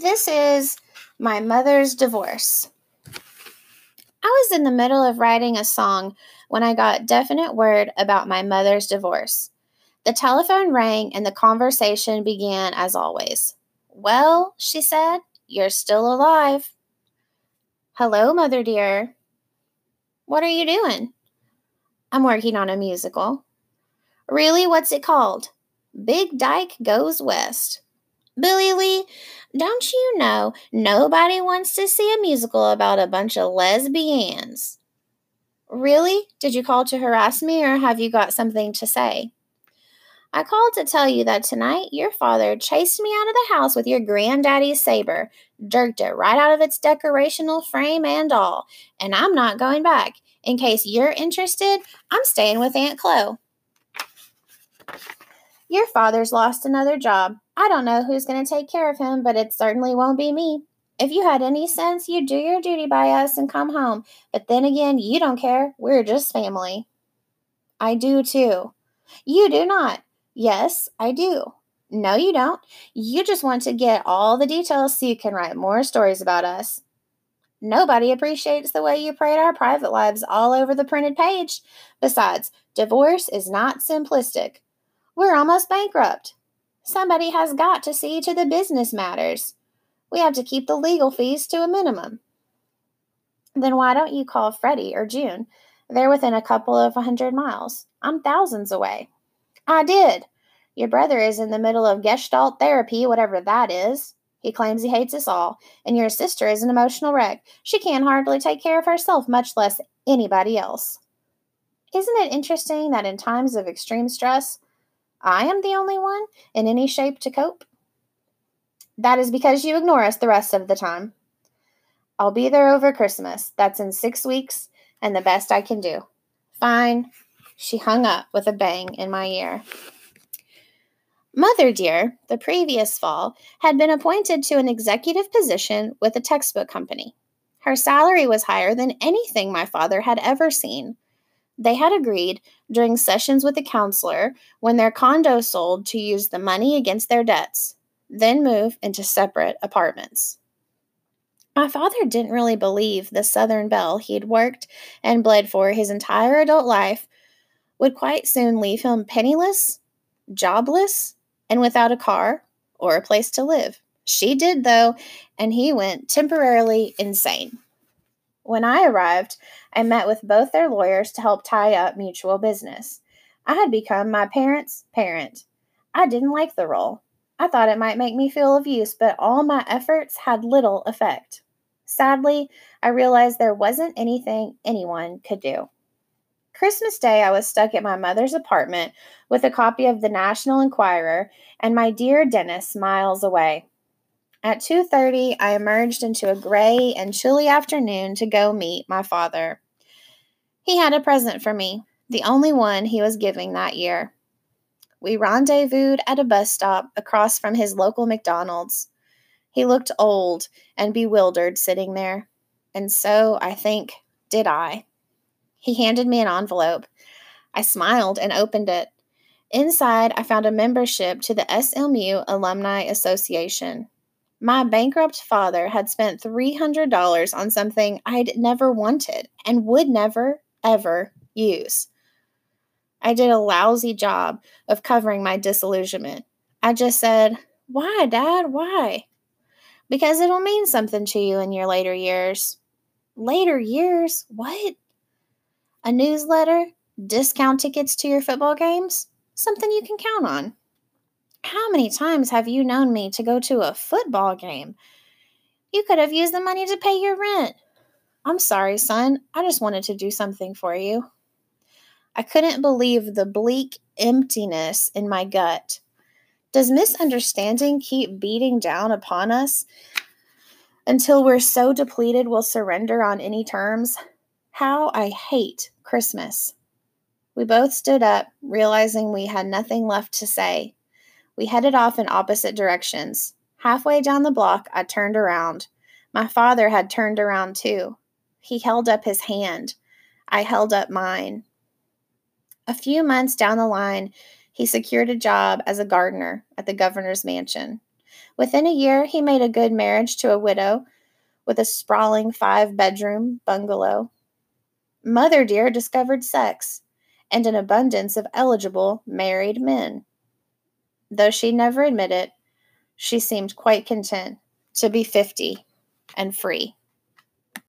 This is my mother's divorce. I was in the middle of writing a song when I got definite word about my mother's divorce. The telephone rang and the conversation began as always. Well, she said, you're still alive. Hello, mother dear. What are you doing? I'm working on a musical. Really? What's it called? Big Dyke Goes West. Billy Lee, don't you know nobody wants to see a musical about a bunch of lesbians? Really? Did you call to harass me or have you got something to say? I called to tell you that tonight your father chased me out of the house with your granddaddy's saber, jerked it right out of its decorational frame and all, and I'm not going back. In case you're interested, I'm staying with Aunt Chloe. Your father's lost another job. I don't know who's going to take care of him, but it certainly won't be me. If you had any sense, you'd do your duty by us and come home. But then again, you don't care. We're just family. I do too. You do not. Yes, I do. No, you don't. You just want to get all the details so you can write more stories about us. Nobody appreciates the way you parade our private lives all over the printed page. Besides, divorce is not simplistic. We're almost bankrupt. Somebody has got to see to the business matters. We have to keep the legal fees to a minimum. Then why don't you call Freddie or June? They're within a couple of hundred miles. I'm thousands away. I did. Your brother is in the middle of gestalt therapy, whatever that is. He claims he hates us all. And your sister is an emotional wreck. She can't hardly take care of herself, much less anybody else. Isn't it interesting that in times of extreme stress, I am the only one in any shape to cope? That is because you ignore us the rest of the time. I'll be there over Christmas. That's in six weeks, and the best I can do. Fine. She hung up with a bang in my ear. Mother dear, the previous fall, had been appointed to an executive position with a textbook company. Her salary was higher than anything my father had ever seen. They had agreed during sessions with the counselor when their condo sold to use the money against their debts, then move into separate apartments. My father didn't really believe the Southern Belle he'd worked and bled for his entire adult life would quite soon leave him penniless, jobless, and without a car or a place to live. She did, though, and he went temporarily insane. When I arrived, I met with both their lawyers to help tie up mutual business. I had become my parents' parent. I didn't like the role. I thought it might make me feel of use, but all my efforts had little effect. Sadly, I realized there wasn't anything anyone could do. Christmas Day, I was stuck at my mother's apartment with a copy of the National Enquirer and my dear Dennis miles away. At 2:30, I emerged into a gray and chilly afternoon to go meet my father. He had a present for me, the only one he was giving that year. We rendezvoused at a bus stop across from his local McDonald's. He looked old and bewildered sitting there, and so, I think, did I. He handed me an envelope. I smiled and opened it. Inside, I found a membership to the SMU Alumni Association. My bankrupt father had spent $300 on something I'd never wanted and would never, ever use. I did a lousy job of covering my disillusionment. I just said, Why, Dad? Why? Because it'll mean something to you in your later years. Later years? What? A newsletter? Discount tickets to your football games? Something you can count on. How many times have you known me to go to a football game? You could have used the money to pay your rent. I'm sorry, son. I just wanted to do something for you. I couldn't believe the bleak emptiness in my gut. Does misunderstanding keep beating down upon us until we're so depleted we'll surrender on any terms? How I hate Christmas. We both stood up, realizing we had nothing left to say. We headed off in opposite directions. Halfway down the block, I turned around. My father had turned around too. He held up his hand. I held up mine. A few months down the line, he secured a job as a gardener at the governor's mansion. Within a year, he made a good marriage to a widow with a sprawling five bedroom bungalow. Mother Dear discovered sex and an abundance of eligible married men. Though she never admitted, she seemed quite content to be 50 and free.